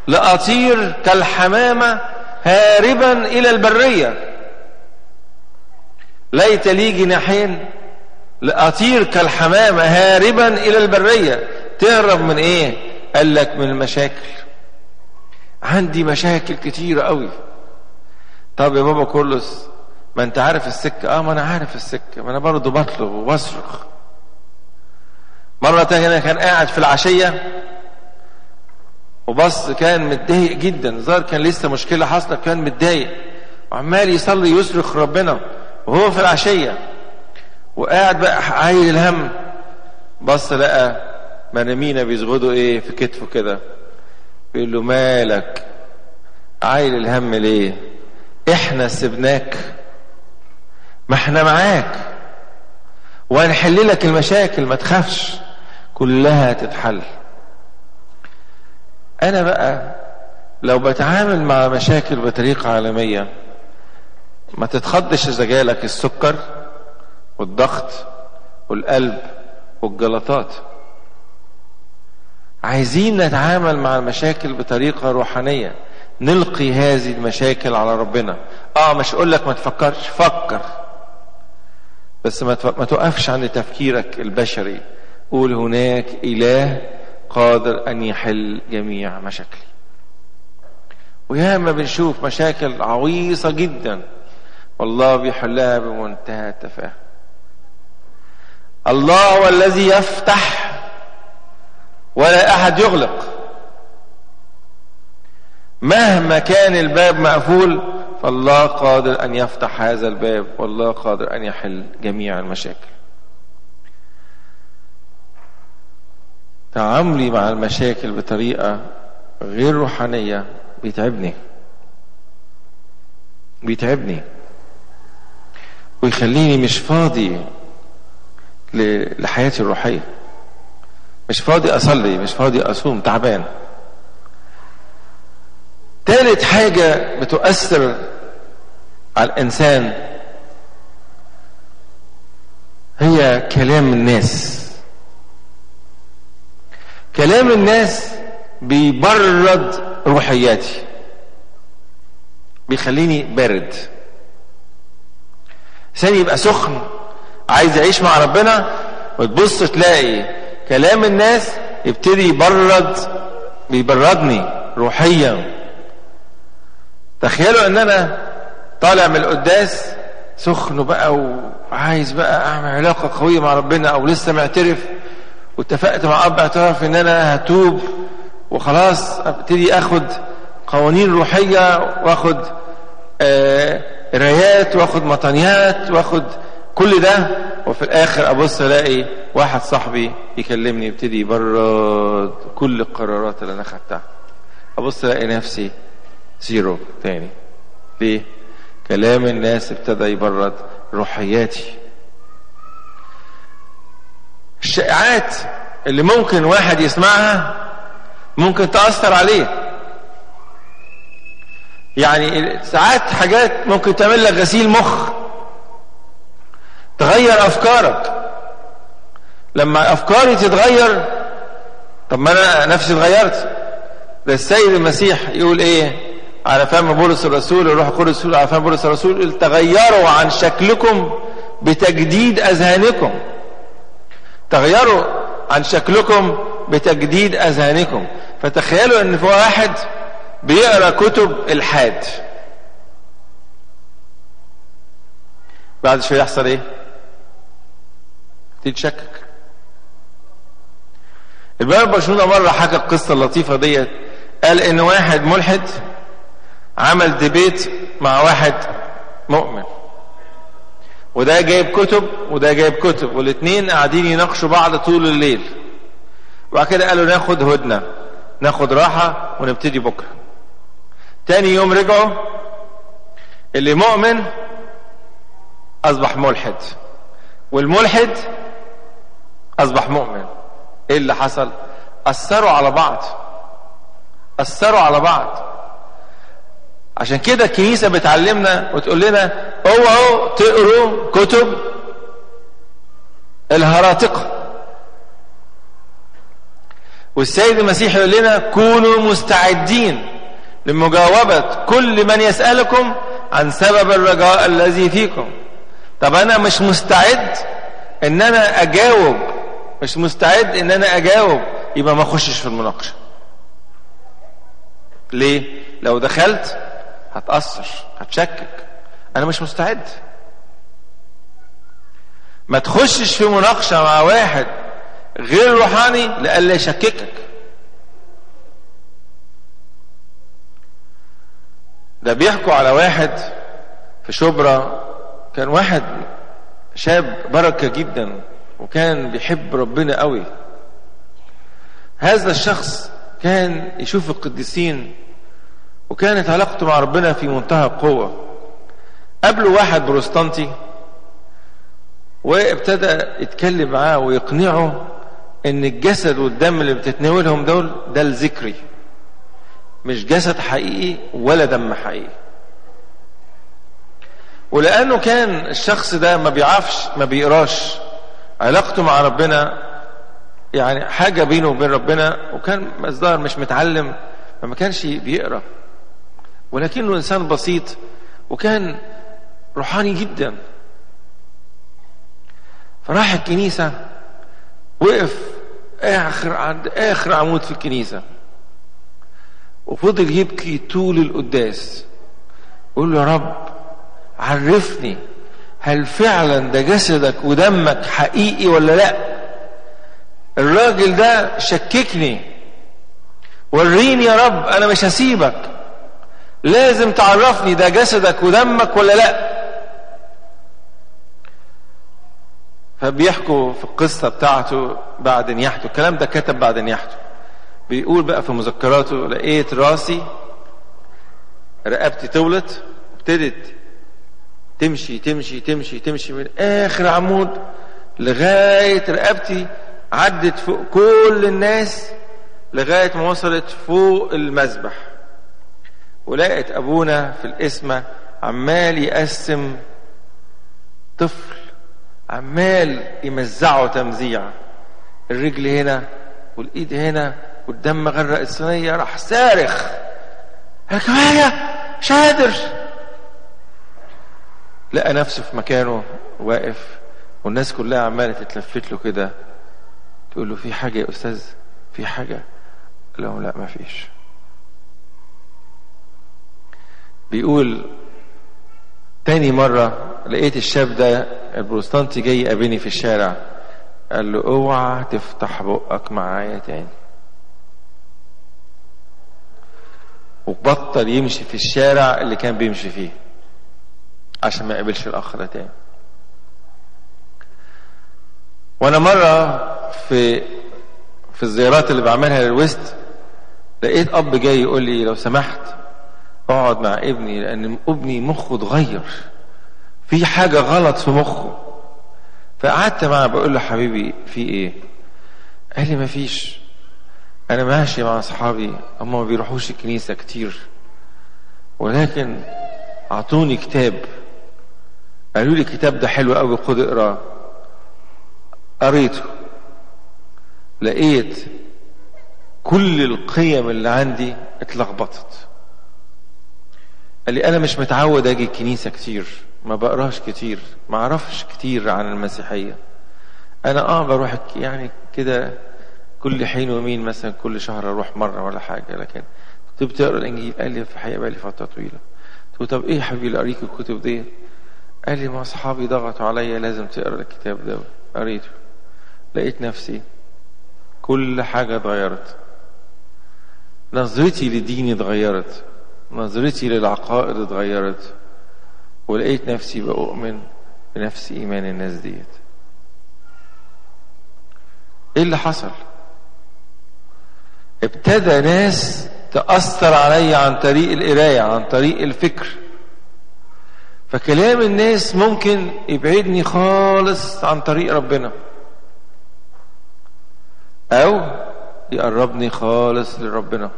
لأطير كالحمامة هاربا إلى البرية. ليت لي جناحين لأطير كالحمامة هاربا إلى البرية. تهرب من إيه؟ قال لك من المشاكل. عندي مشاكل كتيرة قوي. طب يا بابا كرولوس ما أنت عارف السكة؟ آه ما أنا عارف السكة. ما أنا برضه بطلب وبصرخ. مرة تانية كان قاعد في العشية وبص كان متضايق جدا. ظهر كان لسه مشكلة حصلت كان متضايق. وعمال يصلي يصرخ ربنا وهو في العشية. وقاعد بقى عايل الهم. بص لقى منامينا بيزغدوا إيه في كتفه كده. بيقول له مالك؟ عايل الهم ليه؟ إحنا سبناك ما إحنا معاك. وهنحل لك المشاكل ما تخافش. كلها تتحل. أنا بقى لو بتعامل مع مشاكل بطريقة عالمية ما تتخضش إذا جالك السكر والضغط والقلب والجلطات. عايزين نتعامل مع المشاكل بطريقة روحانية. نلقي هذه المشاكل على ربنا. آه مش أقول لك ما تفكرش فكر. بس ما توقفش عند تفكيرك البشري. قول هناك إله قادر أن يحل جميع مشاكلي. وياما بنشوف مشاكل عويصة جدا والله بيحلها بمنتهى التفاهه الله هو الذي يفتح ولا أحد يغلق. مهما كان الباب مقفول فالله قادر أن يفتح هذا الباب والله قادر أن يحل جميع المشاكل. تعاملي مع المشاكل بطريقة غير روحانية بيتعبني. بيتعبني. ويخليني مش فاضي لحياتي الروحية. مش فاضي أصلي مش فاضي أصوم تعبان. ثالث حاجة بتؤثر على الإنسان هي كلام الناس. كلام الناس بيبرد روحياتي بيخليني بارد. إنسان يبقى سخن عايز يعيش مع ربنا وتبص تلاقي كلام الناس يبتدي يبرد بيبردني روحيا. تخيلوا إن أنا طالع من القداس سخن بقى وعايز بقى أعمل علاقة قوية مع ربنا أو لسه معترف. واتفقت مع أب اعتراف إن أنا هتوب وخلاص أبتدي آخد قوانين روحية وآخد آه قرايات وآخد مطانيات وآخد كل ده. وفي الآخر أبص ألاقي واحد صاحبي يكلمني يبتدي يبرد كل القرارات اللي أنا خدتها. أبص ألاقي نفسي zero تاني. ليه؟ كلام الناس ابتدى يبرد روحياتي. الشائعات اللي ممكن واحد يسمعها ممكن تأثر عليه. يعني ساعات حاجات ممكن تعمل لك غسيل مخ تغير أفكارك. لما أفكاري تتغير طب ما أنا نفسي اتغيرت. ده السيد المسيح يقول إيه؟ على فهم بولس الرسول الروح القدس على فهم بولس الرسول تغيروا عن شكلكم بتجديد أذهانكم. تغيروا عن شكلكم بتجديد أذهانكم. فتخيلوا إن في واحد بيقرأ كتب الحاد. بعد شوية يحصل إيه؟ تتشكك. الباب برشلونه مرة حكى القصة اللطيفة ديت. قال إن واحد ملحد عمل ديبيت مع واحد مؤمن. وده جايب كتب وده جايب كتب والاثنين قاعدين يناقشوا بعض طول الليل. وبعد كده قالوا ناخد هدنة ناخد راحة ونبتدي بكرة. تاني يوم رجعوا اللي مؤمن أصبح ملحد والملحد أصبح مؤمن. إيه اللي حصل؟ أثروا على بعض أثروا على بعض. عشان كده الكنيسة بتعلمنا وتقول لنا اوعوا تقروا كتب الهراطقة والسيد المسيح يقول لنا كونوا مستعدين لمجاوبة كل من يسألكم عن سبب الرجاء الذي فيكم. طب أنا مش مستعد إن أنا أجاوب مش مستعد إن أنا أجاوب يبقى ما أخشش في المناقشة. ليه؟ لو دخلت هتأثر هتشكك. أنا مش مستعد. ما تخشش في مناقشة مع واحد غير روحاني لألا يشككك. ده بيحكوا على واحد في شبرا كان واحد شاب بركة جدا وكان بيحب ربنا قوي. هذا الشخص كان يشوف القديسين وكانت علاقته مع ربنا في منتهى القوة. قبله واحد بروستانتي وابتدى يتكلم معاه ويقنعه إن الجسد والدم اللي بتتناولهم دول ده الذكري. مش جسد حقيقي ولا دم حقيقي. ولأنه كان الشخص ده ما بيعرفش ما بيقراش. علاقته مع ربنا يعني حاجة بينه وبين ربنا وكان الظاهر مش متعلم فما كانش بيقرأ. ولكنه إنسان بسيط وكان روحاني جدا. فراح الكنيسة وقف آخر عند آخر عمود في الكنيسة. وفضل يبكي طول القداس. يقول له يا رب عرفني هل فعلا ده جسدك ودمك حقيقي ولا لأ؟ الراجل ده شككني. وريني يا رب أنا مش هسيبك. لازم تعرفني ده جسدك ودمك ولا لا؟ فبيحكوا في القصة بتاعته بعد نياحته الكلام ده كتب بعد نياحته بيقول بقى في مذكراته لقيت راسي رقبتي طولت ابتدت تمشي تمشي تمشي تمشي من آخر عمود لغاية رقبتي عدت فوق كل الناس لغاية ما وصلت فوق المذبح. ولقيت أبونا في القسمة عمال يقسم طفل عمال يمزعه تمزيع. الرجل هنا والإيد هنا والدم غرق الصينية راح صارخ. يا كفايه مش قادر لقى نفسه في مكانه واقف والناس كلها عمالة تتلفت له كده. تقول له في حاجة يا أستاذ؟ في حاجة؟ قال لهم لا ما فيش بيقول تاني مرة لقيت الشاب ده البروتستانتي جاي يقابلني في الشارع. قال له اوعى تفتح بقك معايا تاني. وبطل يمشي في الشارع اللي كان بيمشي فيه عشان ما يقابلش الأخ ده تاني. وأنا مرة في في الزيارات اللي بعملها للويست لقيت أب جاي يقول لي لو سمحت اقعد مع ابني لأن ابني مخه اتغير. في حاجة غلط في مخه. فقعدت معاه بقول له حبيبي في إيه؟ قال لي مفيش أنا ماشي مع أصحابي هم ما بيروحوش الكنيسة كتير. ولكن أعطوني كتاب. قالوا لي الكتاب ده حلو قوي خد اقراه قريته. لقيت كل القيم اللي عندي اتلخبطت. قال لي أنا مش متعود أجي الكنيسة كتير ما بقراش كتير ما أعرفش كتير عن المسيحية. أنا آه بروح يعني كده كل حين ومين مثلا كل شهر أروح مرة ولا حاجة لكن كنت بتقرأ الإنجيل قال لي في الحقيقة بقى لي فترة طويلة. قلت له طب إيه يا حبيبي اللي قريك الكتب دي؟ قال لي ما أصحابي ضغطوا عليا لازم تقرأ الكتاب ده. قريته. لقيت نفسي كل حاجة اتغيرت. نظرتي لديني اتغيرت. نظرتي للعقائد اتغيرت ولقيت نفسي بأؤمن بنفس إيمان الناس ديت. إيه اللي حصل؟ ابتدى ناس تأثر عليا عن طريق القراية عن طريق الفكر. فكلام الناس ممكن يبعدني خالص عن طريق ربنا. أو يقربني خالص لربنا.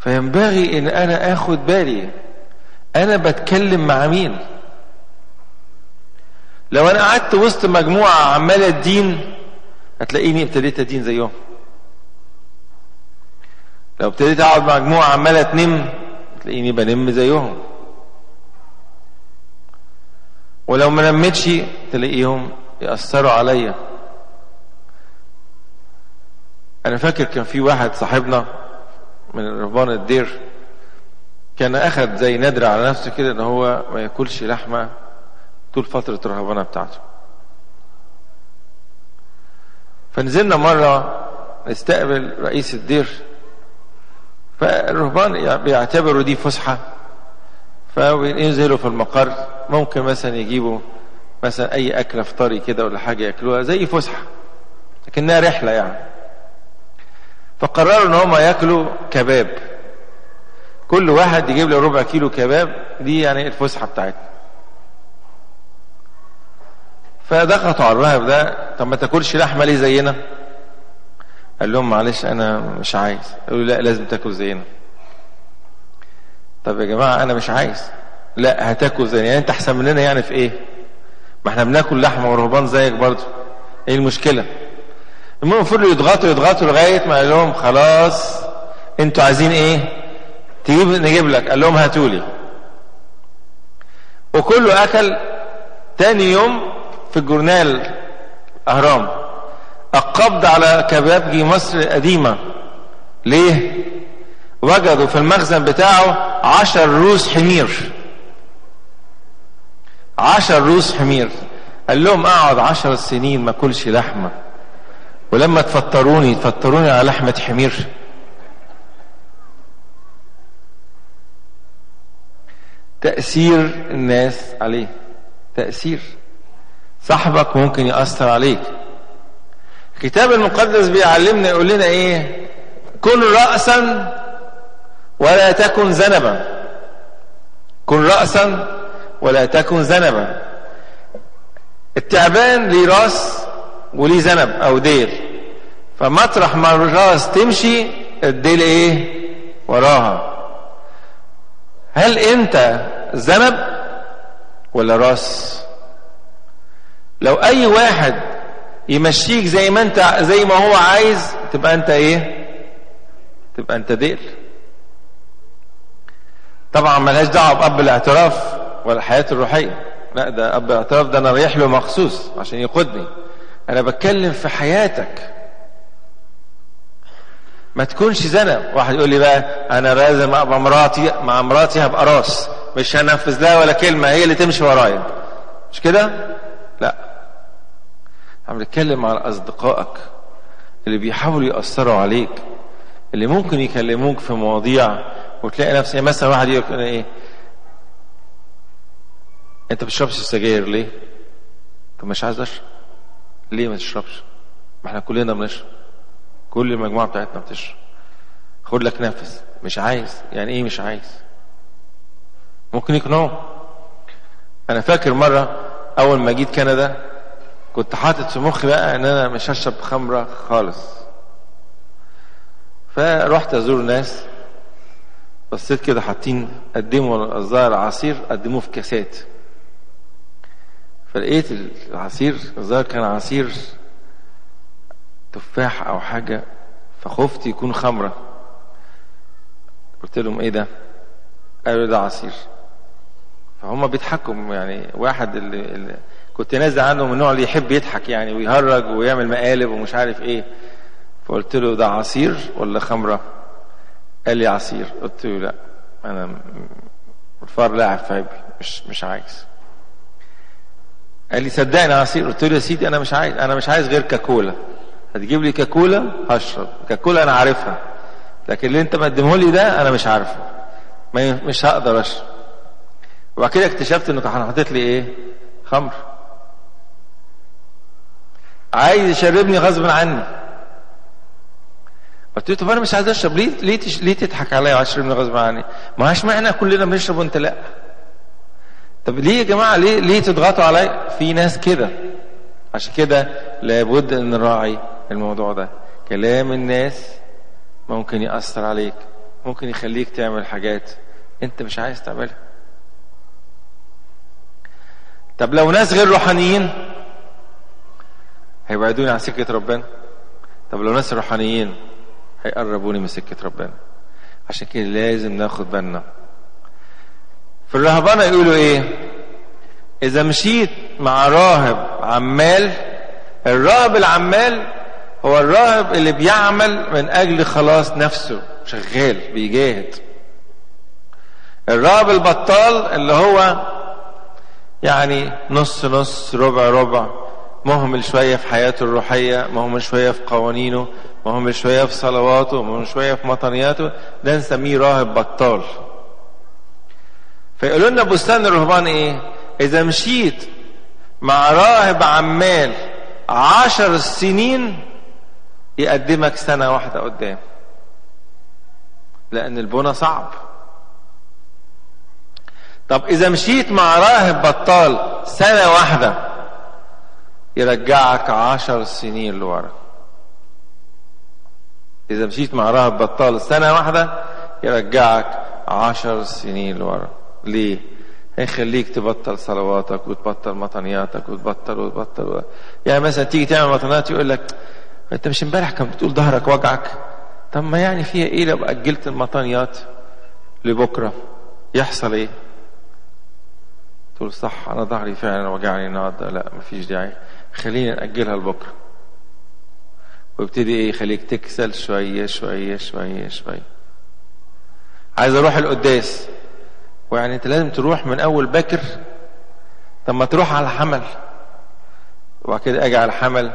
فينبغي إن أنا آخد بالي. أنا بتكلم مع مين؟ لو أنا قعدت وسط مجموعة عمالة الدين هتلاقيني ابتديت أدين زيهم. لو ابتديت أقعد مع مجموعة عمالة تنم تلاقيني بنم زيهم. ولو ما نمتش تلاقيهم يأثروا عليا. أنا فاكر كان في واحد صاحبنا من رهبان الدير كان أخذ زي ندر على نفسه كده إن هو ما يأكلش لحمة طول فترة الرهبانة بتاعته. فنزلنا مرة نستقبل رئيس الدير فالرهبان بيعتبروا دي فسحة فينزلوا في المقر ممكن مثلا يجيبوا مثلا أي أكلة فطاري كده ولا حاجة يأكلوها زي فسحة لكنها رحلة يعني. فقرروا إن هم ياكلوا كباب. كل واحد يجيب له ربع كيلو كباب دي يعني الفسحة بتاعتنا. فضغطوا على الراهب ده طب ما تاكلش لحمة ليه زينا؟ قال لهم معلش أنا مش عايز. قالوا لا لازم تاكل زينا. طب يا جماعة أنا مش عايز. لا هتاكل زينا. يعني أنت أحسن مننا يعني في إيه؟ ما إحنا بناكل لحمة ورهبان زيك برضه. إيه المشكلة؟ المهم فضلوا يضغطوا يضغطوا لغاية ما قال لهم خلاص أنتوا عايزين إيه؟ تجيب نجيب لك. قال لهم هاتوا لي. وكله أكل تاني يوم في الجورنال أهرام. القبض على كبابجي مصر القديمة ليه؟ وجدوا في المخزن بتاعه عشر روس حمير. عشر روس حمير. قال لهم اقعد عشر سنين ما كلش لحمة. ولما تفطروني تفطروني على لحمة حمير. تأثير الناس عليه تأثير. صاحبك ممكن يأثر عليك. الكتاب المقدس بيعلمنا يقول لنا إيه؟ كن رأسا ولا تكن ذنبا كن رأسا ولا تكن ذنبا التعبان ليه راس وليه ذنب أو ديل فمطرح ما الراس تمشي الديل إيه؟ وراها. هل أنت ذنب ولا راس؟ لو أي واحد يمشيك زي ما أنت زي ما هو عايز تبقى أنت إيه؟ تبقى أنت ديل طبعا ملهاش دعوة بأب الاعتراف ولا الحياة الروحية. لا ده أب الاعتراف ده أنا رايح له مخصوص عشان يقودني. أنا بتكلم في حياتك. ما تكونش ذنب واحد يقول لي بقى أنا لازم ابقى مراتي مع مراتي هبقى راس. مش هنفذ لها ولا كلمة هي اللي تمشي ورايا. مش كده؟ لا. عم نتكلم على أصدقائك اللي بيحاولوا يأثروا عليك اللي ممكن يكلموك في مواضيع وتلاقي نفسك مثلا واحد يقول لك إيه؟ أنت بتشربش السجاير ليه؟ طب مش عايز أشرب. ليه ما تشربش؟ ما إحنا كلنا بنشرب. كل المجموعة بتاعتنا بتشرب. خد لك نفس. مش عايز. يعني إيه مش عايز؟ ممكن يقنعوا أنا فاكر مرة أول ما جيت كندا كنت حاطط في مخي بقى إن أنا مش هشرب خمرة خالص. فرحت أزور ناس. بصيت كده حاطين قدموا الظاهر عصير قدموه في كاسات. فلقيت العصير الظاهر كان عصير تفاح أو حاجة فخفت يكون خمرة. قلت لهم إيه ده؟ قالوا ده عصير. فهم بيضحكوا يعني واحد اللي, اللي كنت نازل عنه من النوع اللي يحب يضحك يعني ويهرج ويعمل مقالب ومش عارف إيه. فقلت له ده عصير ولا خمرة؟ قال لي عصير. قلت له لا أنا الفار لاعب في مش مش عايز. قال لي صدقني عصير قلت له يا سيدي أنا مش عايز أنا مش عايز غير كاكولا. هتجيب لي كاكولا؟ هشرب. كاكولا أنا عارفها. لكن اللي انت مقدمه لي ده أنا مش عارفه. مش هقدر اشرب. وبعد كده اكتشفت انه كان حاطط لي إيه؟ خمر. عايز يشربني غصب عني. قلت له طب أنا مش عايز اشرب. ليه ليه. ليه تضحك عليا وعايز تشربني غصب عني؟ ما هاش معنى كلنا بنشرب وانت لا. طب ليه يا جماعة؟ ليه ليه تضغطوا عليا؟ في ناس كده. عشان كده لابد أن نراعي الموضوع ده. كلام الناس ممكن يأثر عليك ممكن يخليك تعمل حاجات أنت مش عايز تعملها. طب لو ناس غير روحانيين هيبعدوني عن سكة ربنا؟ طب لو ناس روحانيين هيقربوني من سكة ربنا؟ عشان كده لازم ناخد بالنا في الرهبانة يقولوا إيه؟ إذا مشيت مع راهب عمال الراهب العمال هو الراهب اللي بيعمل من أجل خلاص نفسه شغال بيجاهد. الراهب البطال اللي هو يعني نص نص ربع ربع مهمل شوية في حياته الروحية مهمل شوية في قوانينه مهمل شوية في صلواته مهمل شوية في مطنياته ده نسميه راهب بطال. فيقولوا لنا بستان الرهبان إيه؟ إذا مشيت مع راهب عمال عشر سنين يقدمك سنة واحدة قدام. لأن البنى صعب. طب إذا مشيت مع راهب بطال سنة واحدة يرجعك عشر سنين لورا. إذا مشيت مع راهب بطال سنة واحدة يرجعك عشر سنين لورا. ليه؟ هيخليك تبطل صلواتك وتبطل مطنياتك وتبطل وتبطل. يعني مثلا تيجي تعمل مطنيات يقول لك أنت مش امبارح كان بتقول ظهرك وجعك؟ طب ما يعني فيها إيه لو أجلت المطنيات لبكرة؟ يحصل إيه؟ تقول صح أنا ظهري فعلا وجعني النهارده. لا مفيش داعي. خلينا ناجلها لبكرة. ويبتدي إيه يخليك تكسل شوية شوية شوية شوية. عايز أروح القداس. ويعني انت لازم تروح من أول باكر طب ما تروح على حمل وبعد كده أجي على حمل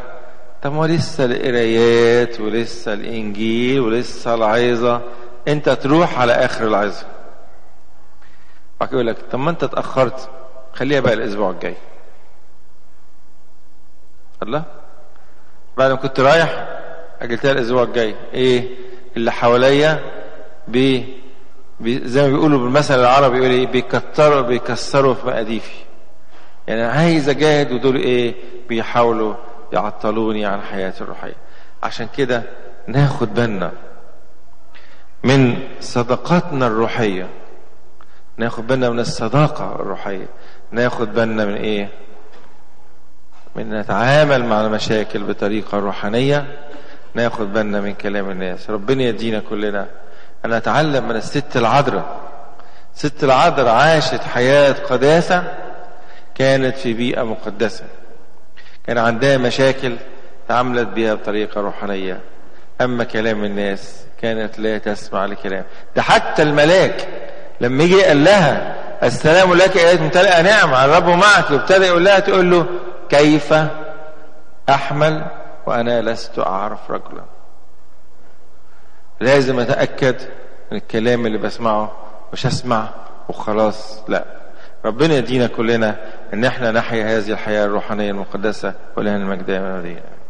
طب ما لسه القرايات ولسه الإنجيل ولسه العظة انت تروح على آخر العظة. بعد كده يقول لك طب ما انت اتأخرت خليها بقى الأسبوع الجاي. الله؟ بعد ما كنت رايح أجلتها الأسبوع الجاي. إيه؟ اللي حواليا بي بي زي ما بيقولوا بالمثل العربي يقول إيه بيكتروا بيكسروا في مقاديفي. يعني عايز أجاهد ودول إيه بيحاولوا يعطلوني عن حياتي الروحية. عشان كده ناخد بالنا من صداقاتنا الروحية. ناخد بالنا من الصداقة الروحية. ناخد بالنا من إيه؟ من نتعامل مع المشاكل بطريقة روحانية. ناخد بالنا من كلام الناس. ربنا يدينا كلنا أن نتعلم من الست العذراء. ست العذراء عاشت حياة قداسة كانت في بيئة مقدسة. كان عندها مشاكل تعاملت بها بطريقة روحانية. أما كلام الناس كانت لا تسمع لكلام. ده حتى الملاك لما يجي قال لها السلام لك يا ممتلئة نعمة الرب معك وابتدى يقول لها تقول له كيف أحمل وأنا لست أعرف رجلا؟ لازم أتأكد من الكلام اللي بسمعه مش أسمع وخلاص لا. ربنا يدينا كلنا إن إحنا نحيا هذه الحياة الروحانية المقدسة ولها المجد يا